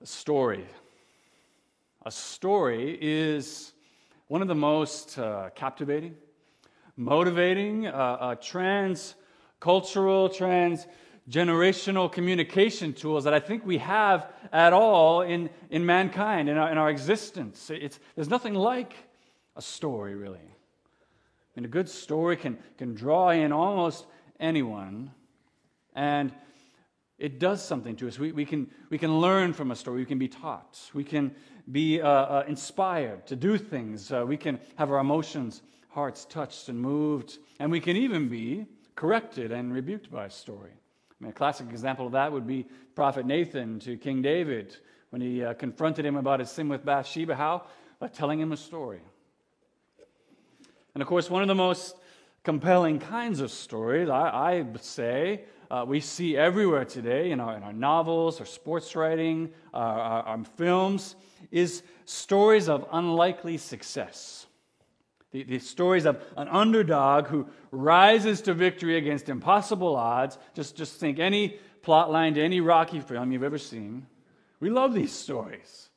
a story. A story is one of the most uh, captivating, motivating, uh, uh, trans-cultural, trans-generational communication tools that I think we have at all in, in mankind, in our, in our existence. It's, there's nothing like a story, really. I mean, a good story can, can draw in almost anyone, and it does something to us. We, we, can, we can learn from a story. We can be taught. We can be uh, uh, inspired to do things. Uh, we can have our emotions, hearts touched and moved. And we can even be corrected and rebuked by a story. I mean, a classic example of that would be Prophet Nathan to King David when he uh, confronted him about his sin with Bathsheba. How? By telling him a story. And of course, one of the most compelling kinds of stories, I, I say, uh, we see everywhere today in our, in our novels, our sports writing, our, our, our films, is stories of unlikely success. The, the, stories of an underdog who rises to victory against impossible odds. Just, just think any plot line to any Rocky film you've ever seen. We love these stories.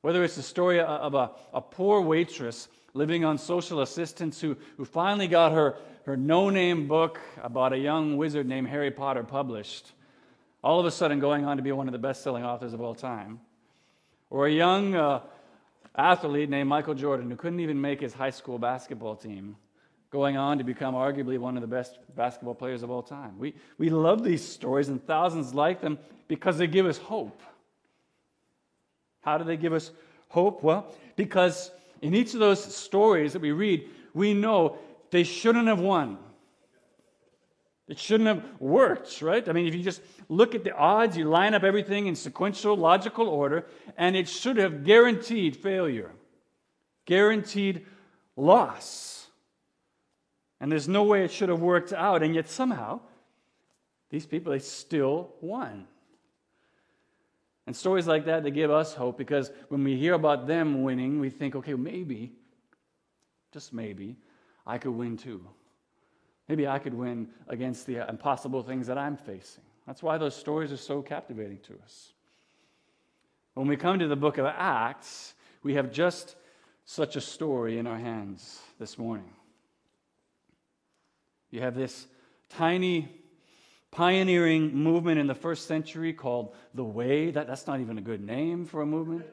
Whether it's the story of a, a poor waitress living on social assistance who, who finally got her, her no name book about a young wizard named Harry Potter published, all of a sudden going on to be one of the best selling authors of all time. Or a young uh, athlete named Michael Jordan who couldn't even make his high school basketball team, going on to become arguably one of the best basketball players of all time. We, we love these stories and thousands like them because they give us hope. How do they give us hope? Well, because in each of those stories that we read, we know they shouldn't have won. It shouldn't have worked, right? I mean, if you just look at the odds, you line up everything in sequential, logical order, and it should have guaranteed failure, guaranteed loss. And there's no way it should have worked out, and yet somehow, these people, they still won. And stories like that, they give us hope because when we hear about them winning, we think, okay, maybe, just maybe, I could win too. Maybe I could win against the impossible things that I'm facing. That's why those stories are so captivating to us. When we come to the book of Acts, we have just such a story in our hands this morning. You have this tiny pioneering movement in the first century called the Way. That, that's not even a good name for a movement.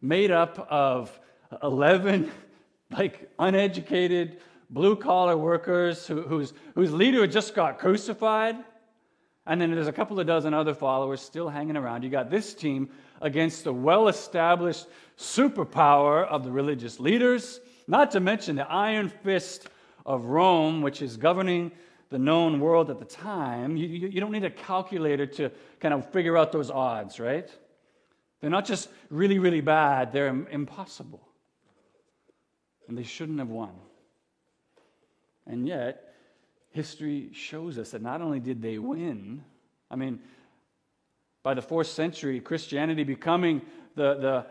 Made up of 11 like uneducated blue collar workers who, whose, whose leader just got crucified. And then there's a couple of dozen other followers still hanging around. You got this team against the well established superpower of the religious leaders, not to mention the iron fist of Rome, which is governing the known world at the time, you, you, you, don't need a calculator to kind of figure out those odds, right? They're not just really, really bad, they're impossible. And they shouldn't have won. And yet, history shows us that not only did they win, I mean, by the fourth century, Christianity becoming the,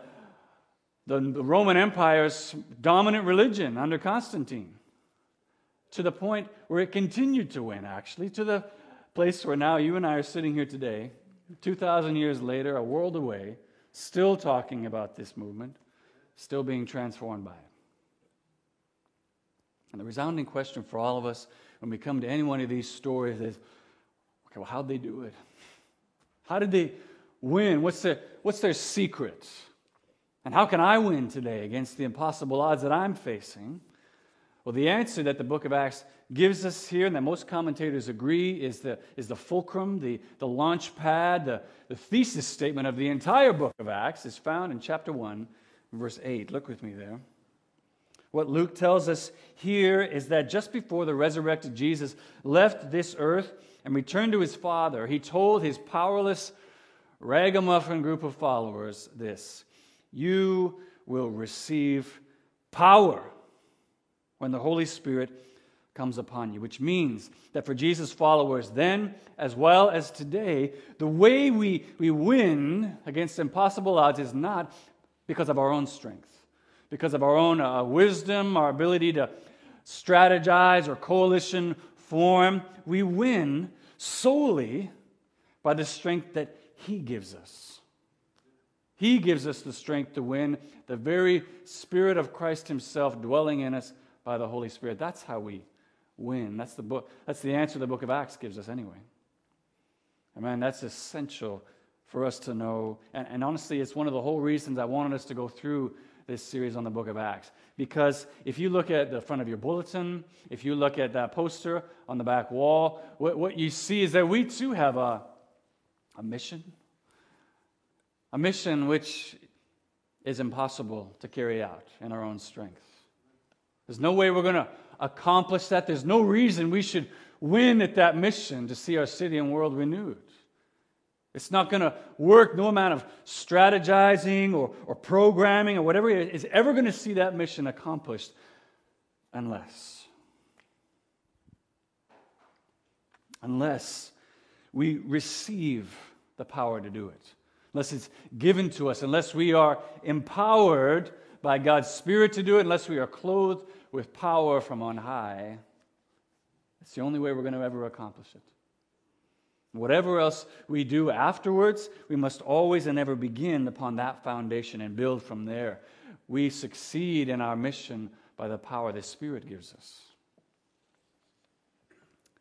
the, the, Roman Empire's dominant religion under Constantine to the point where it continued to win, actually, to the place where now you and I are sitting here today, 2,000 years later, a world away, still talking about this movement, still being transformed by it. And the resounding question for all of us when we come to any one of these stories is okay, well, how'd they do it? How did they win? What's their, what's their secret? And how can I win today against the impossible odds that I'm facing? Well, the answer that the book of Acts gives us here, and that most commentators agree, is the, is the fulcrum, the, the launch pad, the, the thesis statement of the entire book of Acts is found in chapter 1, verse 8. Look with me there. What Luke tells us here is that just before the resurrected Jesus left this earth and returned to his Father, he told his powerless, ragamuffin group of followers this You will receive power when the Holy Spirit comes upon you, which means that for Jesus' followers then, as well as today, the way we, we win against impossible odds is not because of our own strength, because of our own uh, wisdom, our ability to strategize or coalition form. We win solely by the strength that He gives us. He gives us the strength to win, the very Spirit of Christ Himself dwelling in us by the Holy Spirit. That's how we win. That's the book. That's the answer the book of Acts gives us anyway. Amen. That's essential for us to know. And, and honestly, it's one of the whole reasons I wanted us to go through this series on the book of Acts. Because if you look at the front of your bulletin, if you look at that poster on the back wall, what, what you see is that we too have a, a mission. A mission which is impossible to carry out in our own strength. There's no way we're going to accomplish that. There's no reason we should win at that mission to see our city and world renewed. It's not going to work. No amount of strategizing or, or programming or whatever is ever going to see that mission accomplished unless. Unless we receive the power to do it. Unless it's given to us. Unless we are empowered by God's Spirit to do it. Unless we are clothed with power from on high. It's the only way we're going to ever accomplish it. Whatever else we do afterwards, we must always and ever begin upon that foundation and build from there. We succeed in our mission by the power the Spirit gives us.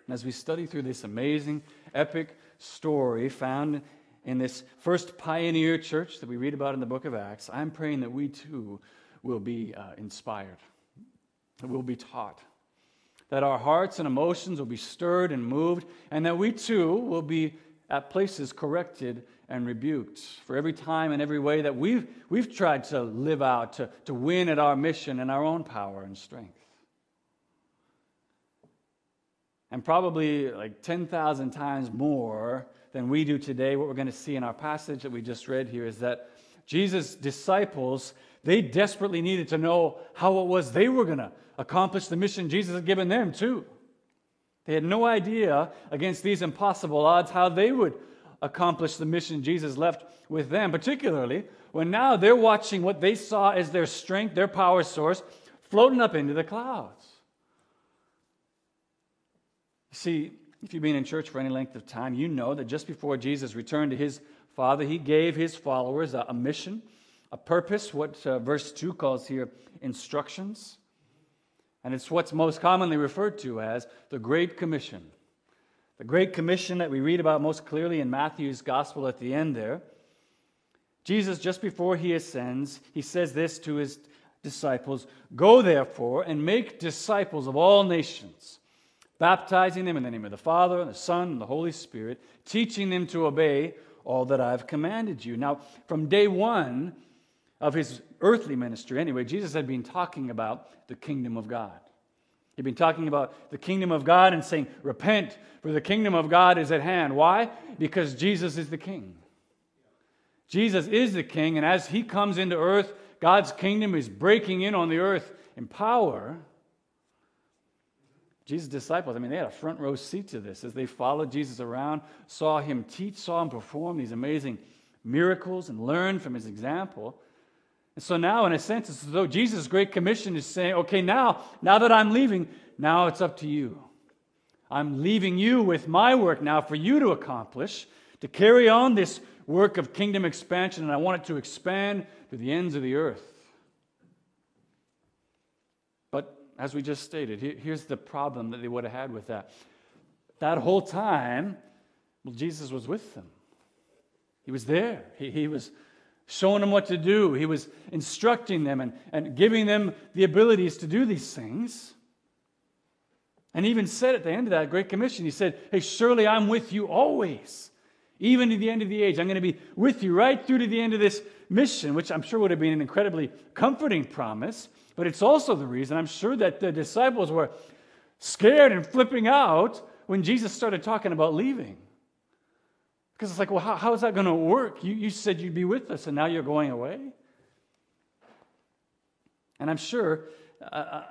And as we study through this amazing, epic story found in this first pioneer church that we read about in the book of Acts, I'm praying that we too will be uh, inspired, that we'll be taught that our hearts and emotions will be stirred and moved, and that we too will be at places corrected and rebuked for every time and every way that we've, we've tried to live out, to, to win at our mission in our own power and strength. And probably like 10,000 times more than we do today, what we're going to see in our passage that we just read here is that Jesus' disciples, they desperately needed to know how it was they were going to accomplish the mission Jesus had given them, too. They had no idea, against these impossible odds, how they would accomplish the mission Jesus left with them, particularly when now they're watching what they saw as their strength, their power source, floating up into the clouds. See, if you've been in church for any length of time, you know that just before Jesus returned to his Father, he gave his followers a, a mission, a purpose, what uh, verse 2 calls here instructions. And it's what's most commonly referred to as the Great Commission. The Great Commission that we read about most clearly in Matthew's Gospel at the end there. Jesus, just before he ascends, he says this to his disciples Go therefore and make disciples of all nations, baptizing them in the name of the Father, and the Son, and the Holy Spirit, teaching them to obey all that I've commanded you. Now, from day one, of his earthly ministry, anyway, Jesus had been talking about the kingdom of God. He'd been talking about the kingdom of God and saying, Repent, for the kingdom of God is at hand. Why? Because Jesus is the king. Jesus is the king, and as he comes into earth, God's kingdom is breaking in on the earth in power. Jesus' disciples, I mean, they had a front row seat to this as they followed Jesus around, saw him teach, saw him perform these amazing miracles, and learned from his example. And so now, in a sense, it's as though Jesus' Great Commission is saying, okay, now, now that I'm leaving, now it's up to you. I'm leaving you with my work now for you to accomplish, to carry on this work of kingdom expansion, and I want it to expand to the ends of the earth. But as we just stated, here's the problem that they would have had with that. That whole time, well, Jesus was with them. He was there. He, he was showing them what to do. He was instructing them and, and giving them the abilities to do these things. And even said at the end of that Great Commission, he said, Hey, surely I'm with you always, even to the end of the age. I'm going to be with you right through to the end of this mission, which I'm sure would have been an incredibly comforting promise. But it's also the reason I'm sure that the disciples were scared and flipping out when Jesus started talking about leaving. Because it's like, well, how, how is that going to work? You, you said you'd be with us, and now you're going away? And I'm sure uh, uh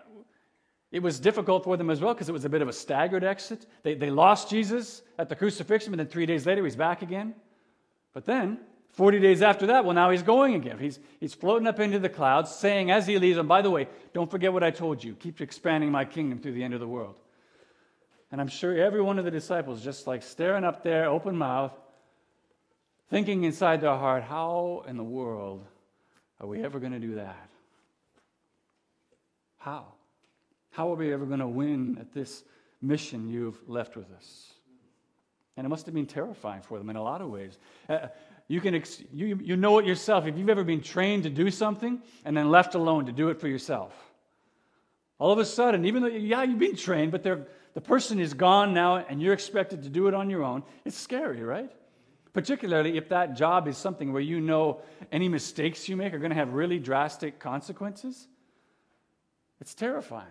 it was difficult for them as well because it was a bit of a staggered exit. They, they lost Jesus at the crucifixion, but then three days later, he's back again. But then, 40 days after that, well, now he's going again. He's, he's floating up into the clouds, saying as he leaves, and by the way, don't forget what I told you. Keep expanding my kingdom through the end of the world. And I'm sure every one of the disciples just like staring up there, open mouth, thinking inside their heart, how in the world are we ever going to do that? How? How are we ever going to win at this mission you've left with us? And it must have been terrifying for them in a lot of ways. Uh, you, can ex- you, you know it yourself. If you've ever been trained to do something and then left alone to do it for yourself, all of a sudden, even though, yeah, you've been trained, but the person is gone now and you're expected to do it on your own, it's scary, right? Particularly if that job is something where you know any mistakes you make are going to have really drastic consequences. It's terrifying.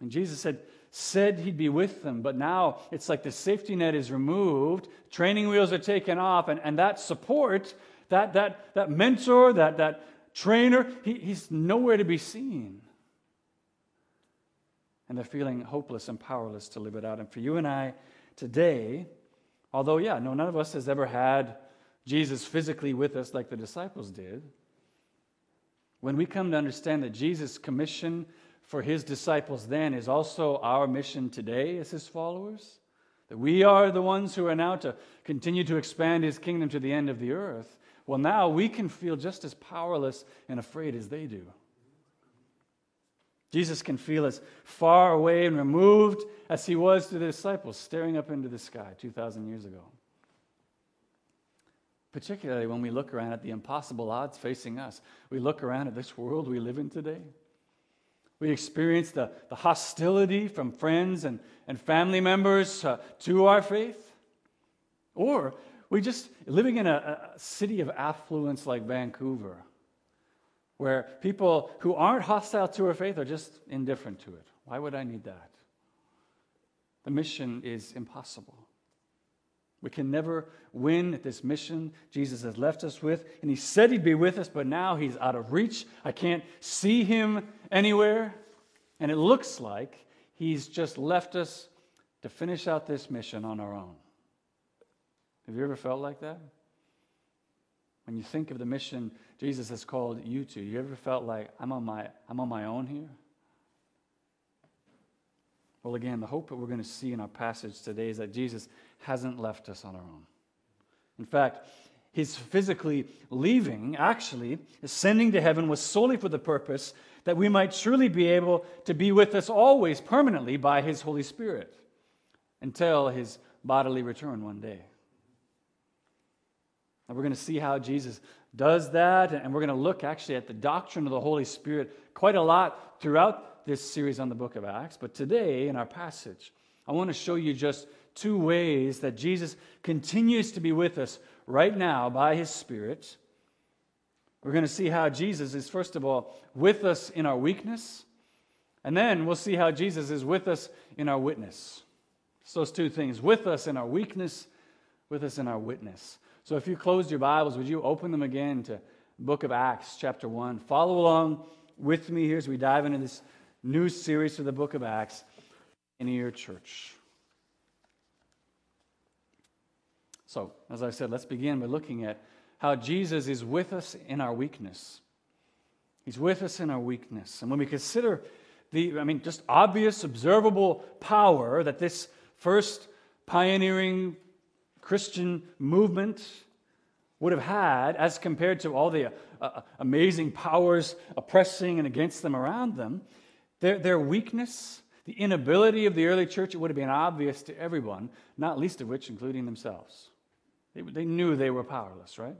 And Jesus said, said he'd be with them, but now it's like the safety net is removed, training wheels are taken off, and, and that support, that, that, that mentor, that, that trainer, he, he's nowhere to be seen. And they're feeling hopeless and powerless to live it out. And for you and I today, Although, yeah, no, none of us has ever had Jesus physically with us like the disciples did. When we come to understand that Jesus' commission for his disciples then is also our mission today as his followers, that we are the ones who are now to continue to expand his kingdom to the end of the earth, well, now we can feel just as powerless and afraid as they do. Jesus can feel as far away and removed as he was to the disciples staring up into the sky 2,000 years ago. Particularly when we look around at the impossible odds facing us. We look around at this world we live in today. We experience the, the hostility from friends and, and family members uh, to our faith. Or we just living in a, a city of affluence like Vancouver where people who aren't hostile to our faith are just indifferent to it. Why would I need that? The mission is impossible. We can never win at this mission Jesus has left us with. And He said He'd be with us, but now He's out of reach. I can't see Him anywhere. And it looks like He's just left us to finish out this mission on our own. Have you ever felt like that? When you think of the mission Jesus has called you to, you ever felt like I'm on my, I'm on my own here? Well, again, the hope that we're going to see in our passage today is that Jesus hasn't left us on our own. In fact, his physically leaving, actually, ascending to heaven, was solely for the purpose that we might truly be able to be with us always permanently by his Holy Spirit until his bodily return one day. And we're going to see how Jesus does that, and we're going to look actually at the doctrine of the Holy Spirit quite a lot throughout this series on the book of Acts. But today, in our passage, I want to show you just two ways that Jesus continues to be with us right now by his Spirit. We're going to see how Jesus is, first of all, with us in our weakness, and then we'll see how Jesus is with us in our witness. It's those two things with us in our weakness, with us in our witness. So if you closed your Bibles, would you open them again to book of Acts, chapter 1? Follow along with me here as we dive into this new series for the book of Acts in your church. So, as I said, let's begin by looking at how Jesus is with us in our weakness. He's with us in our weakness. And when we consider the, I mean, just obvious, observable power that this first pioneering Christian movement would have had as compared to all the uh, uh, amazing powers oppressing and against them around them, their, their weakness, the inability of the early church, it would have been obvious to everyone, not least of which including themselves. They, they knew they were powerless, right?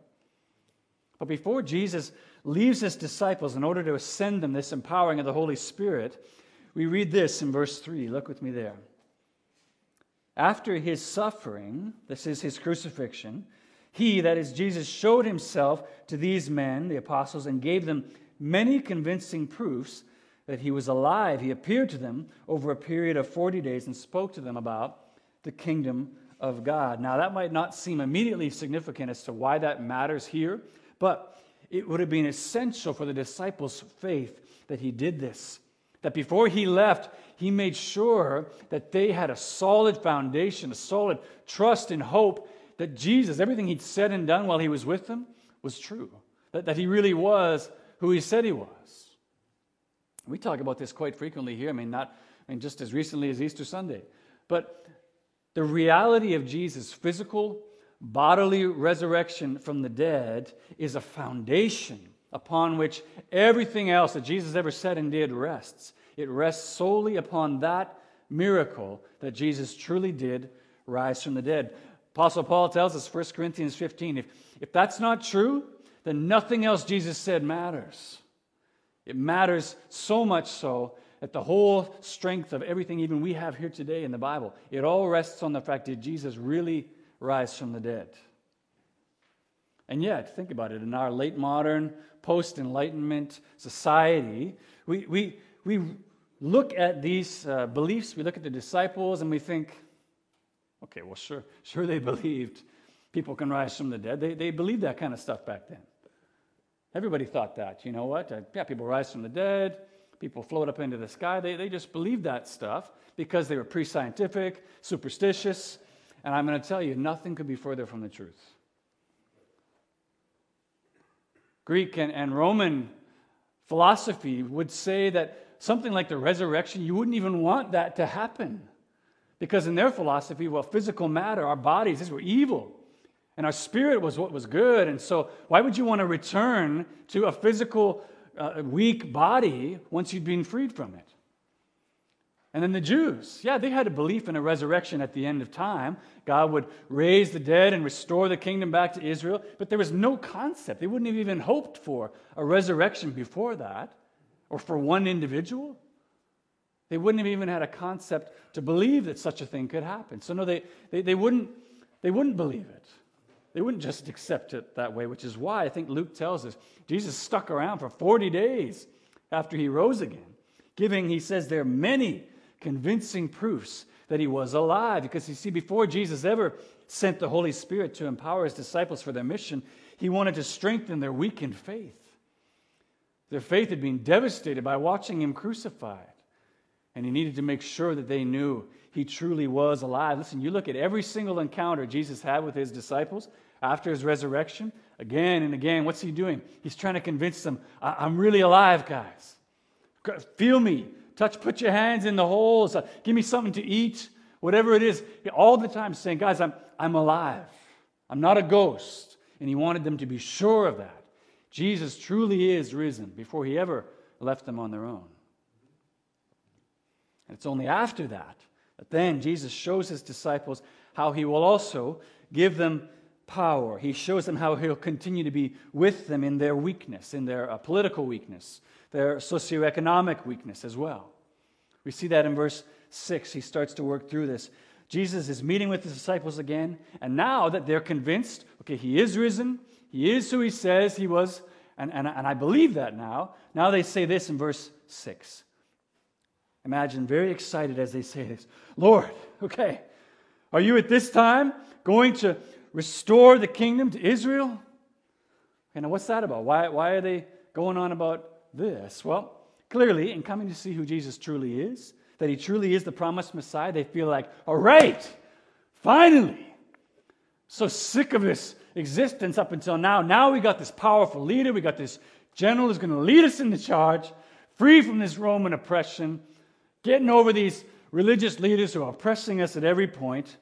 But before Jesus leaves his disciples in order to send them this empowering of the Holy Spirit, we read this in verse 3. Look with me there. After his suffering, this is his crucifixion, he, that is Jesus, showed himself to these men, the apostles, and gave them many convincing proofs that he was alive. He appeared to them over a period of 40 days and spoke to them about the kingdom of God. Now, that might not seem immediately significant as to why that matters here, but it would have been essential for the disciples' faith that he did this. That before he left, he made sure that they had a solid foundation, a solid trust and hope that Jesus, everything he'd said and done while he was with them, was true. That, that he really was who he said he was. We talk about this quite frequently here. I mean, not I mean, just as recently as Easter Sunday. But the reality of Jesus' physical, bodily resurrection from the dead is a foundation upon which everything else that Jesus ever said and did rests. It rests solely upon that miracle that Jesus truly did rise from the dead. Apostle Paul tells us, 1 Corinthians 15, if, if that's not true, then nothing else Jesus said matters. It matters so much so that the whole strength of everything, even we have here today in the Bible, it all rests on the fact that Jesus really rise from the dead. And yet, think about it, in our late modern, post Enlightenment society, we, we, we look at these uh, beliefs, we look at the disciples, and we think, okay, well, sure, sure they believed people can rise from the dead. They, they believed that kind of stuff back then. Everybody thought that. You know what? Uh, yeah, people rise from the dead, people float up into the sky. They, they just believed that stuff because they were pre scientific, superstitious. And I'm going to tell you, nothing could be further from the truth. Greek and, and Roman philosophy would say that something like the resurrection, you wouldn't even want that to happen. Because in their philosophy, well, physical matter, our bodies, these were evil. And our spirit was what was good. And so, why would you want to return to a physical, uh, weak body once you'd been freed from it? And then the Jews, yeah, they had a belief in a resurrection at the end of time. God would raise the dead and restore the kingdom back to Israel, but there was no concept. They wouldn't have even hoped for a resurrection before that or for one individual. They wouldn't have even had a concept to believe that such a thing could happen. So, no, they, they, they, wouldn't, they wouldn't believe it. They wouldn't just accept it that way, which is why I think Luke tells us Jesus stuck around for 40 days after he rose again, giving, he says, there many convincing proofs that he was alive. Because you see, before Jesus ever sent the Holy Spirit to empower his disciples for their mission, he wanted to strengthen their weakened faith. Their faith had been devastated by watching him crucified. And he needed to make sure that they knew he truly was alive. Listen, you look at every single encounter Jesus had with his disciples after his resurrection, again and again, what's he doing? He's trying to convince them, I'm really alive, guys. Feel me. Touch, put your hands in the holes. Uh, give me something to eat. Whatever it is. All the time saying, guys, I'm, I'm alive. I'm not a ghost. And he wanted them to be sure of that. Jesus truly is risen before he ever left them on their own. And it's only after that that then Jesus shows his disciples how he will also give them power. He shows them how he'll continue to be with them in their weakness, in their uh, political weakness, their socioeconomic weakness as well. We see that in verse 6. He starts to work through this. Jesus is meeting with his disciples again, and now that they're convinced, okay, he is risen, he is who he says he was, and, and, and I believe that now. Now they say this in verse 6. Imagine very excited as they say this Lord, okay, are you at this time going to restore the kingdom to Israel? And what's that about? Why, why are they going on about this? Well, clearly, in coming to see who Jesus truly is, that he truly is the promised Messiah, they feel like, all right, finally. So sick of this existence up until now. Now we got this powerful leader, we got this general who's going to lead us in the charge, free from this Roman oppression, getting over these religious leaders who are oppressing us at every point.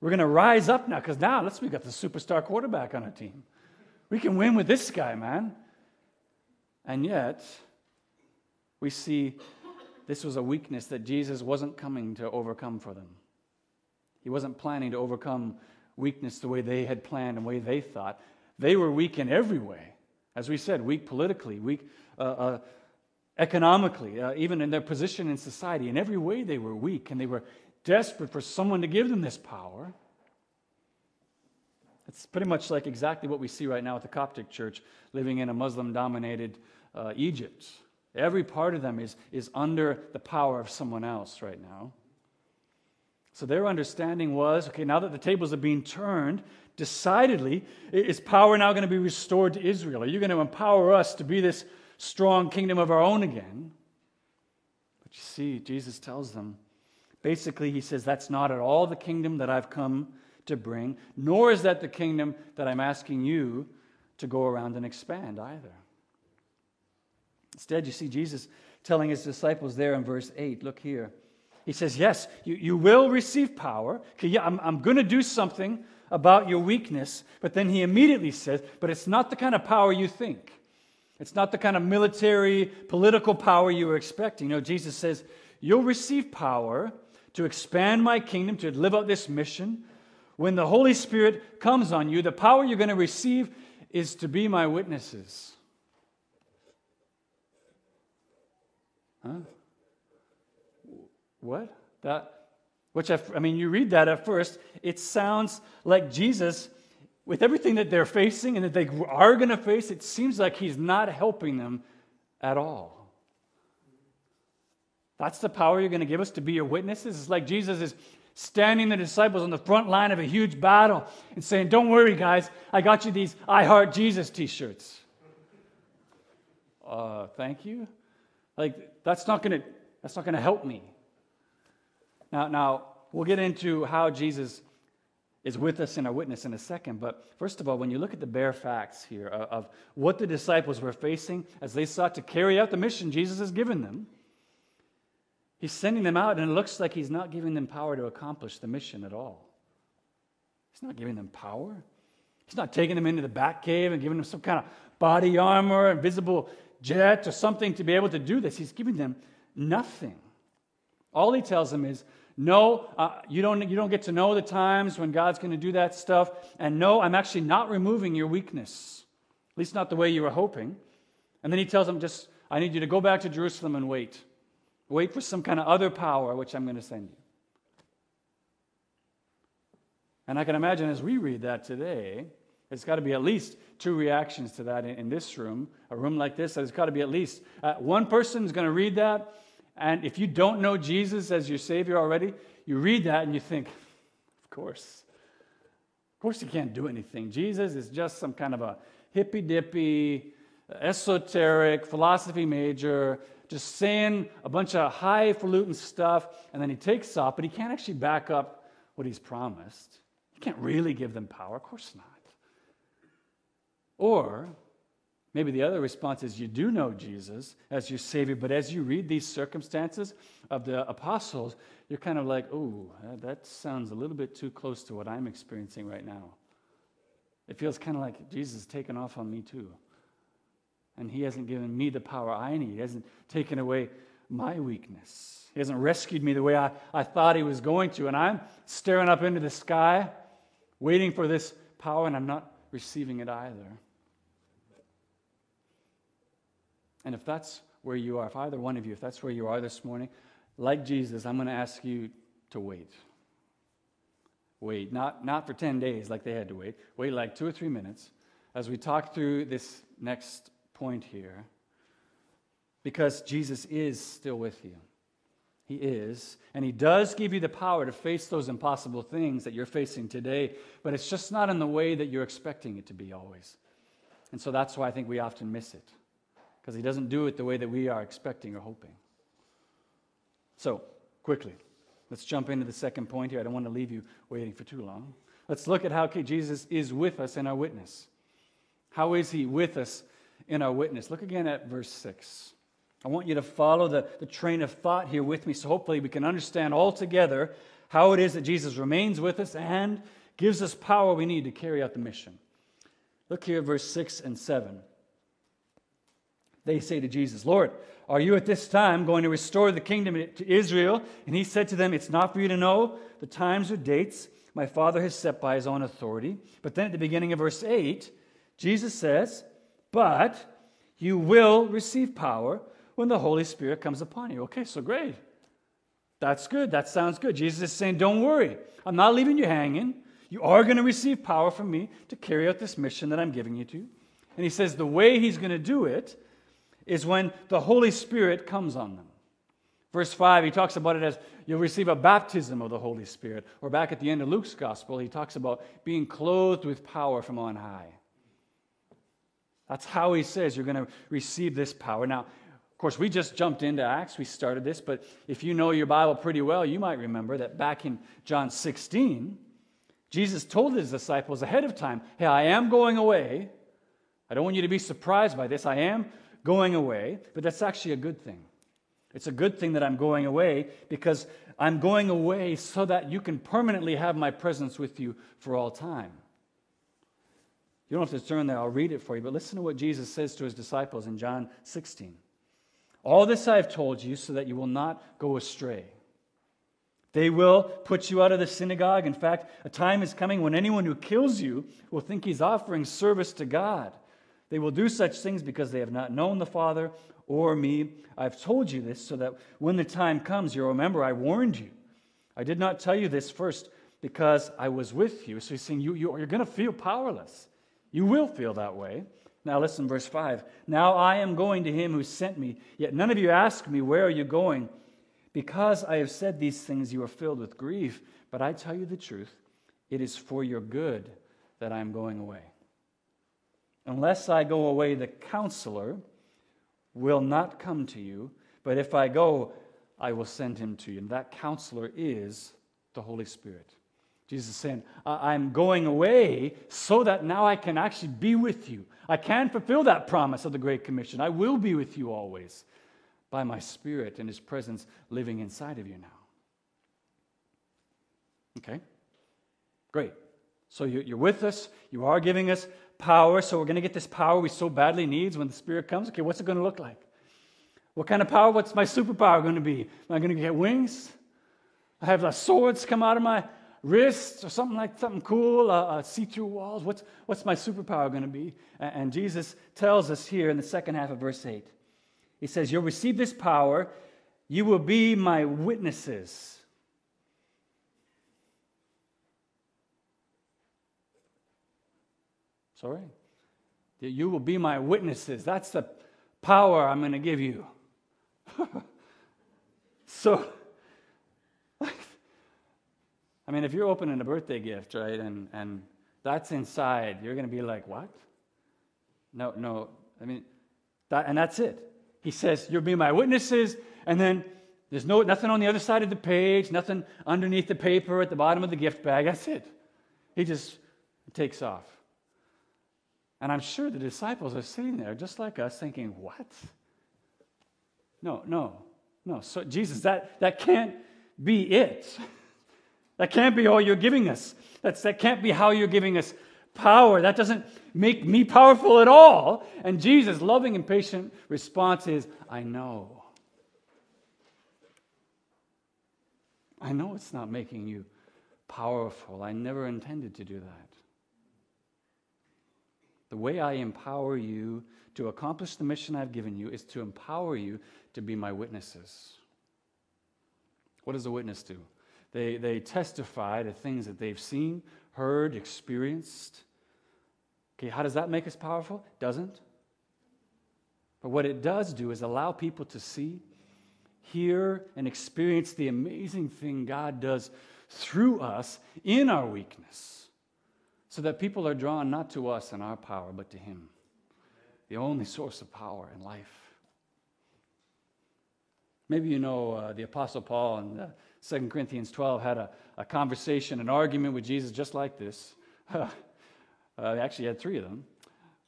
We're going to rise up now because now let's we got the superstar quarterback on our team. We can win with this guy, man. And yet, we see this was a weakness that Jesus wasn't coming to overcome for them. He wasn't planning to overcome weakness the way they had planned and the way they thought. They were weak in every way. As we said, weak politically, weak uh, uh, economically, uh, even in their position in society. In every way, they were weak and they were desperate for someone to give them this power. It's pretty much like exactly what we see right now at the Coptic Church living in a Muslim dominated uh, Egypt. Every part of them is, is under the power of someone else right now. So their understanding was okay, now that the tables are being turned, decidedly, is power now going to be restored to Israel? Are you going to empower us to be this strong kingdom of our own again? But you see, Jesus tells them basically, he says, that's not at all the kingdom that I've come to bring, nor is that the kingdom that I'm asking you to go around and expand either. Instead, you see Jesus telling his disciples there in verse 8 look here. He says, Yes, you, you will receive power. Okay, yeah, I'm, I'm going to do something about your weakness, but then he immediately says, But it's not the kind of power you think. It's not the kind of military, political power you were expecting. You know, Jesus says, You'll receive power to expand my kingdom, to live out this mission. When the Holy Spirit comes on you, the power you're going to receive is to be my witnesses. Huh? What? That which I, I mean, you read that at first, it sounds like Jesus, with everything that they're facing and that they are going to face, it seems like he's not helping them at all. That's the power you're going to give us to be your witnesses. It's like Jesus is standing the disciples on the front line of a huge battle and saying, Don't worry, guys, I got you these I Heart Jesus t shirts. Uh, thank you. Like, that's not going to that's not going to help me. Now, now, we'll get into how Jesus is with us in our witness in a second. But first of all, when you look at the bare facts here of, what the disciples were facing as they sought to carry out the mission Jesus has given them, he's sending them out, and it looks like he's not giving them power to accomplish the mission at all. He's not giving them power. He's not taking them into the back cave and giving them some kind of body armor, invisible jet, or something to be able to do this. He's giving them nothing. All he tells them is, no, uh, you, don't, you don't get to know the times when God's going to do that stuff. And no, I'm actually not removing your weakness, at least not the way you were hoping. And then he tells them, just, I need you to go back to Jerusalem and wait. Wait for some kind of other power, which I'm going to send you. And I can imagine as we read that today, there's got to be at least two reactions to that in, in this room, a room like this. There's got to be at least uh, one person is going to read that and if you don't know Jesus as your Savior already, you read that and you think, of course. Of course, you can't do anything. Jesus is just some kind of a hippy dippy, esoteric philosophy major, just saying a bunch of highfalutin stuff, and then he takes off, but he can't actually back up what he's promised. He can't really give them power. Of course not. Or Maybe the other response is you do know Jesus as your Savior, but as you read these circumstances of the apostles, you're kind of like, oh, that sounds a little bit too close to what I'm experiencing right now. It feels kind of like Jesus is taken off on me too. And He hasn't given me the power I need, He hasn't taken away my weakness. He hasn't rescued me the way I, I thought He was going to. And I'm staring up into the sky, waiting for this power, and I'm not receiving it either. And if that's where you are, if either one of you, if that's where you are this morning, like Jesus, I'm going to ask you to wait. Wait, not, not for 10 days like they had to wait. Wait like two or three minutes as we talk through this next point here. Because Jesus is still with you. He is. And He does give you the power to face those impossible things that you're facing today, but it's just not in the way that you're expecting it to be always. And so that's why I think we often miss it because he doesn't do it the way that we are expecting or hoping. So, quickly, let's jump into the second point here. I don't want to leave you waiting for too long. Let's look at how Jesus is with us in our witness. How is he with us in our witness? Look again at verse 6. I want you to follow the, the train of thought here with me so hopefully we can understand all together how it is that Jesus remains with us and gives us power we need to carry out the mission. Look here at verse 6 and 7 they say to Jesus, Lord, are you at this time going to restore the kingdom to Israel? And he said to them, It's not for you to know the times or dates my Father has set by his own authority. But then at the beginning of verse 8, Jesus says, But you will receive power when the Holy Spirit comes upon you. Okay, so great. That's good. That sounds good. Jesus is saying, Don't worry. I'm not leaving you hanging. You are going to receive power from me to carry out this mission that I'm giving you to. And he says, The way he's going to do it is when the Holy Spirit comes on them. Verse 5, he talks about it as you'll receive a baptism of the Holy Spirit. Or back at the end of Luke's gospel, he talks about being clothed with power from on high. That's how he says you're going to receive this power. Now, of course, we just jumped into Acts. We started this, but if you know your Bible pretty well, you might remember that back in John 16, Jesus told his disciples ahead of time, Hey, I am going away. I don't want you to be surprised by this. I am going away, but that's actually a good thing. It's a good thing that I'm going away because I'm going away so that you can permanently have my presence with you for all time. You don't have to turn there, I'll read it for you, but listen to what Jesus says to his disciples in John 16. All this I have told you so that you will not go astray. They will put you out of the synagogue. In fact, a time is coming when anyone who kills you will think he's offering service to God. They will do such things because they have not known the Father or me. I've told you this so that when the time comes, you'll remember I warned you. I did not tell you this first because I was with you. So he's saying you, you, you're going to feel powerless. You will feel that way. Now listen, verse 5. Now I am going to him who sent me, yet none of you ask me, Where are you going? Because I have said these things, you are filled with grief. But I tell you the truth, it is for your good that I am going away. Unless I go away, the counselor will not come to you, but if I go, I will send him to you. And that counselor is the Holy Spirit. Jesus is saying, I'm going away so that now I can actually be with you. I can fulfill that promise of the Great Commission. I will be with you always by my Spirit and His presence living inside of you now. Okay? Great. So you're with us. You are giving us power. So we're going to get this power we so badly needs when the Spirit comes. Okay, what's it going to look like? What kind of power? What's my superpower going to be? Am I going to get wings? I have the swords come out of my wrists or something like something cool, uh, uh, see through walls? What's, what's my superpower going to be? And, and Jesus tells us here in the second half of verse 8. He says, You'll receive this power, you will be my witnesses. Sorry? You will be my witnesses. That's the power I'm going to give you. so, I mean, if you're opening a birthday gift, right, and, and that's inside, you're going to be like, what? No, no. I mean, that, and that's it. He says, You'll be my witnesses, and then there's no, nothing on the other side of the page, nothing underneath the paper at the bottom of the gift bag. That's it. He just takes off. And I'm sure the disciples are sitting there just like us thinking, What? No, no, no. So, Jesus, that, that can't be it. That can't be all you're giving us. That's, that can't be how you're giving us power. That doesn't make me powerful at all. And Jesus' loving and patient response is, I know. I know it's not making you powerful. I never intended to do that. The way I empower you to accomplish the mission I've given you is to empower you to be my witnesses. What does a witness do? They, they testify to things that they've seen, heard, experienced. Okay, how does that make us powerful? Doesn't. But what it does do is allow people to see, hear, and experience the amazing thing God does through us in our weakness, so that people are drawn not to us and our power, but to Him, the only source of power and life. Maybe you know uh, the Apostle Paul and 2 Corinthians 12 had a, a conversation, an argument with Jesus just like this. uh, actually, had three of them,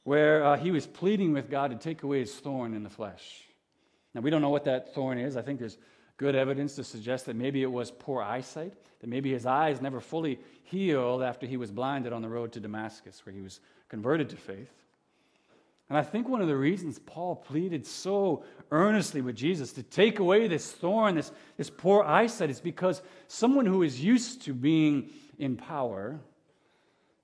where uh, he was pleading with God to take away his thorn in the flesh. Now, we don't know what that thorn is. I think there's good evidence to suggest that maybe it was poor eyesight, that maybe his eyes never fully healed after he was blinded on the road to Damascus, where he was converted to faith. And I think one of the reasons Paul pleaded so earnestly with Jesus to take away this thorn, this, this poor eyesight, is because someone who is used to being in power,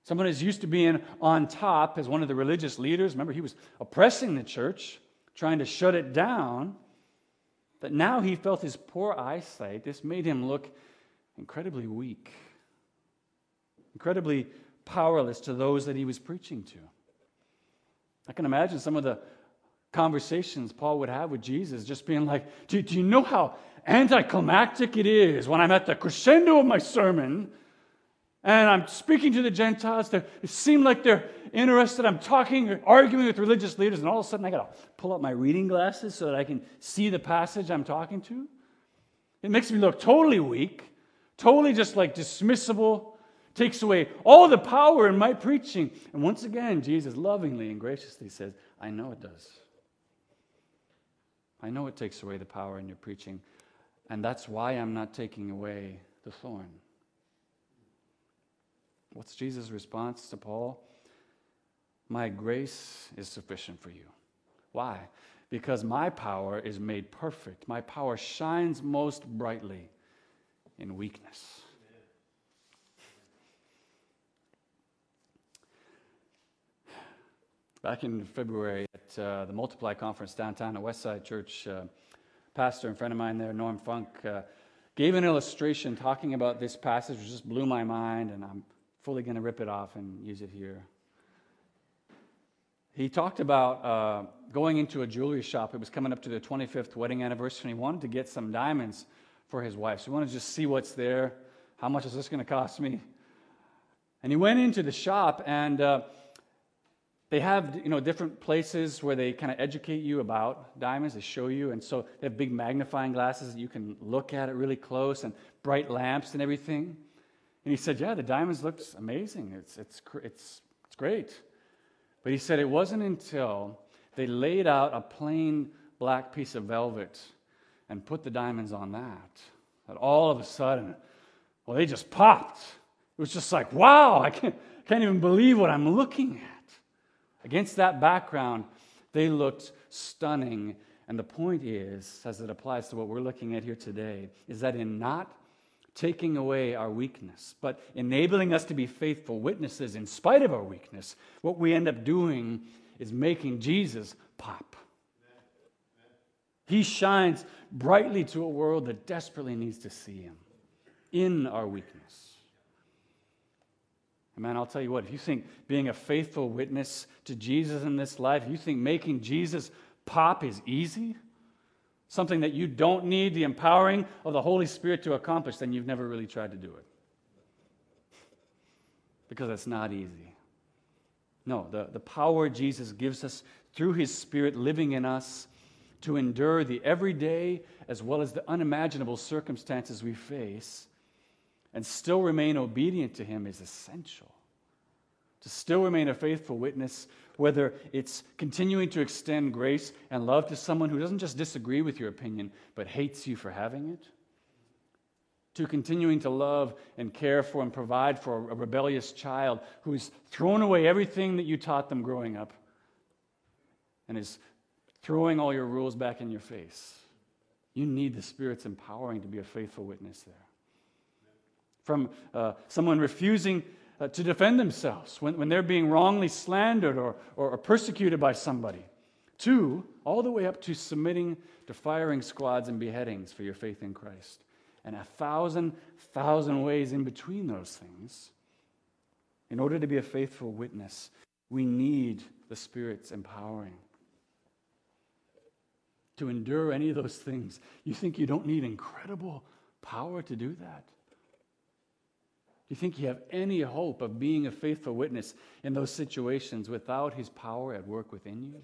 someone who is used to being on top as one of the religious leaders, remember, he was oppressing the church, trying to shut it down. But now he felt his poor eyesight. This made him look incredibly weak, incredibly powerless to those that he was preaching to. I can imagine some of the conversations Paul would have with Jesus just being like, Do, do you know how anticlimactic it is when I'm at the crescendo of my sermon and I'm speaking to the Gentiles? They seem like they're interested. I'm talking, arguing with religious leaders, and all of a sudden I got to pull up my reading glasses so that I can see the passage I'm talking to. It makes me look totally weak, totally just like dismissible takes away all the power in my preaching. And once again, Jesus lovingly and graciously says, I know it does. I know it takes away the power in your preaching, and that's why I'm not taking away the thorn. What's Jesus' response to Paul? My grace is sufficient for you. Why? Because my power is made perfect. My power shines most brightly in weakness. Back in February at uh, the Multiply Conference downtown at Westside Church, uh, pastor and friend of mine there, Norm Funk, uh, gave an illustration talking about this passage, which just blew my mind, and I'm fully going to rip it off and use it here. He talked about uh, going into a jewelry shop. It was coming up to their 25th wedding anniversary, and he wanted to get some diamonds for his wife. So he wanted to just see what's there. How much is this going to cost me? And he went into the shop, and uh, they have you know different places where they kind of educate you about diamonds they show you and so they have big magnifying glasses that you can look at it really close and bright lamps and everything and he said yeah the diamonds look amazing it's, it's, it's, it's great but he said it wasn't until they laid out a plain black piece of velvet and put the diamonds on that that all of a sudden well they just popped it was just like wow i can't, can't even believe what i'm looking at Against that background, they looked stunning. And the point is, as it applies to what we're looking at here today, is that in not taking away our weakness, but enabling us to be faithful witnesses in spite of our weakness, what we end up doing is making Jesus pop. He shines brightly to a world that desperately needs to see him in our weakness. And Man, I'll tell you what, if you think being a faithful witness to Jesus in this life, you think making Jesus pop is easy, something that you don't need the empowering of the Holy Spirit to accomplish, then you've never really tried to do it. Because it's not easy. No, the, the power Jesus gives us through his Spirit living in us to endure the everyday as well as the unimaginable circumstances we face and still remain obedient to Him is essential. To still remain a faithful witness, whether it's continuing to extend grace and love to someone who doesn't just disagree with your opinion, but hates you for having it. To continuing to love and care for and provide for a rebellious child who's thrown away everything that you taught them growing up and is throwing all your rules back in your face. You need the Spirit's empowering to be a faithful witness there from uh, someone refusing uh, to defend themselves when, when they're being wrongly slandered or, or, or persecuted by somebody, to all the way up to submitting to firing squads and beheadings for your faith in Christ. And a thousand, thousand ways in between those things. In order to be a faithful witness, we need the Spirit's empowering. To endure any of those things, you think you don't need incredible power to do that? You think you have any hope of being a faithful witness in those situations without His power at work within you?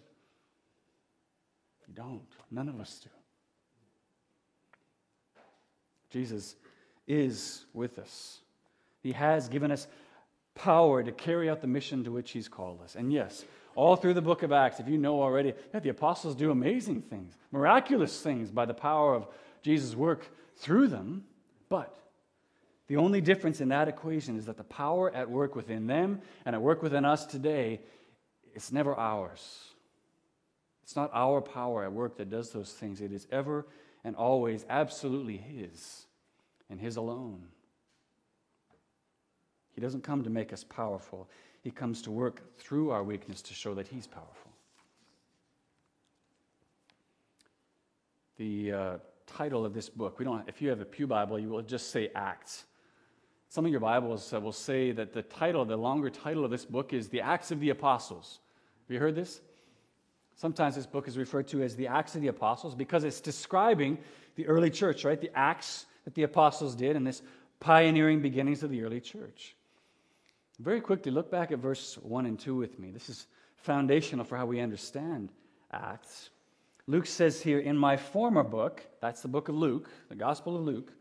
You don't. None of us do. Jesus is with us. He has given us power to carry out the mission to which He's called us. And yes, all through the book of Acts, if you know already, yeah, the apostles do amazing things, miraculous things by the power of Jesus' work through them. But the only difference in that equation is that the power at work within them and at work within us today, it's never ours. It's not our power at work that does those things. It is ever and always absolutely His and His alone. He doesn't come to make us powerful, He comes to work through our weakness to show that He's powerful. The uh, title of this book, we don't, if you have a Pew Bible, you will just say Acts. Some of your Bibles uh, will say that the title, the longer title of this book is The Acts of the Apostles. Have you heard this? Sometimes this book is referred to as the Acts of the Apostles because it's describing the early church, right? The acts that the apostles did and this pioneering beginnings of the early church. Very quickly, look back at verse 1 and 2 with me. This is foundational for how we understand Acts. Luke says here, In my former book, that's the book of Luke, the Gospel of Luke,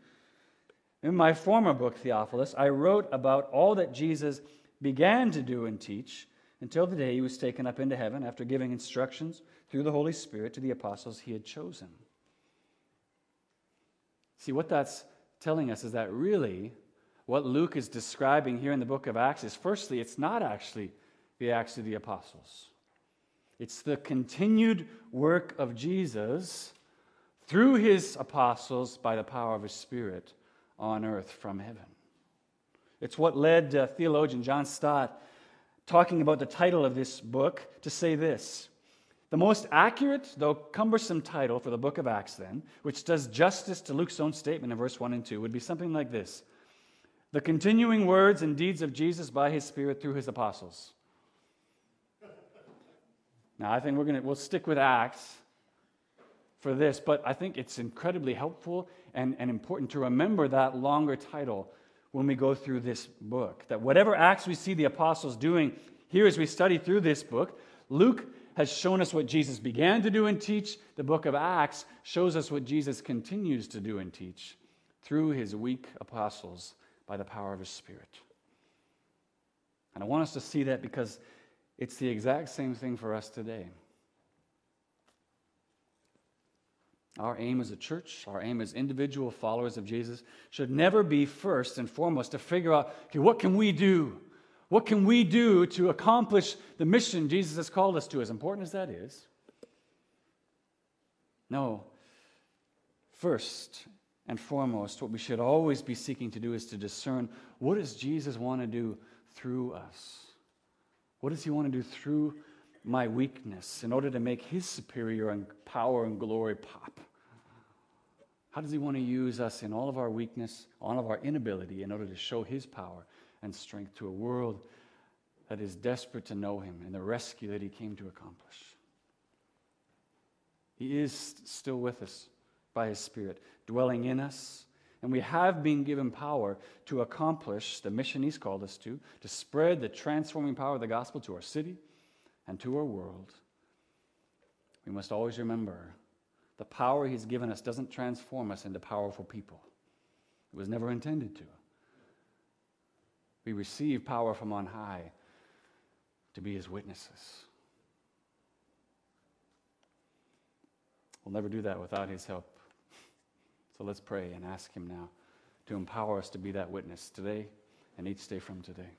in my former book, Theophilus, I wrote about all that Jesus began to do and teach until the day he was taken up into heaven after giving instructions through the Holy Spirit to the apostles he had chosen. See, what that's telling us is that really what Luke is describing here in the book of Acts is firstly, it's not actually the Acts of the Apostles, it's the continued work of Jesus through his apostles by the power of his Spirit on earth from heaven. It's what led uh, theologian John Stott, talking about the title of this book, to say this. The most accurate, though cumbersome title for the book of Acts, then, which does justice to Luke's own statement in verse 1 and 2, would be something like this The continuing words and deeds of Jesus by his Spirit through his apostles. Now, I think we're going to, we'll stick with Acts for this, but I think it's incredibly helpful and, and important to remember that longer title when we go through this book. That whatever acts we see the apostles doing here as we study through this book, Luke has shown us what Jesus began to do and teach. The book of Acts shows us what Jesus continues to do and teach through his weak apostles by the power of his Spirit. And I want us to see that because it's the exact same thing for us today. Our aim as a church, our aim as individual followers of Jesus, should never be first and foremost to figure out okay, what can we do? What can we do to accomplish the mission Jesus has called us to, as important as that is? No. First and foremost, what we should always be seeking to do is to discern what does Jesus want to do through us? What does he want to do through my weakness in order to make his superior and power and glory pop? How does he want to use us in all of our weakness, all of our inability, in order to show his power and strength to a world that is desperate to know him and the rescue that he came to accomplish? He is still with us by his Spirit, dwelling in us. And we have been given power to accomplish the mission he's called us to, to spread the transforming power of the gospel to our city, and to our world, we must always remember the power He's given us doesn't transform us into powerful people. It was never intended to. We receive power from on high to be His witnesses. We'll never do that without His help. So let's pray and ask Him now to empower us to be that witness today and each day from today.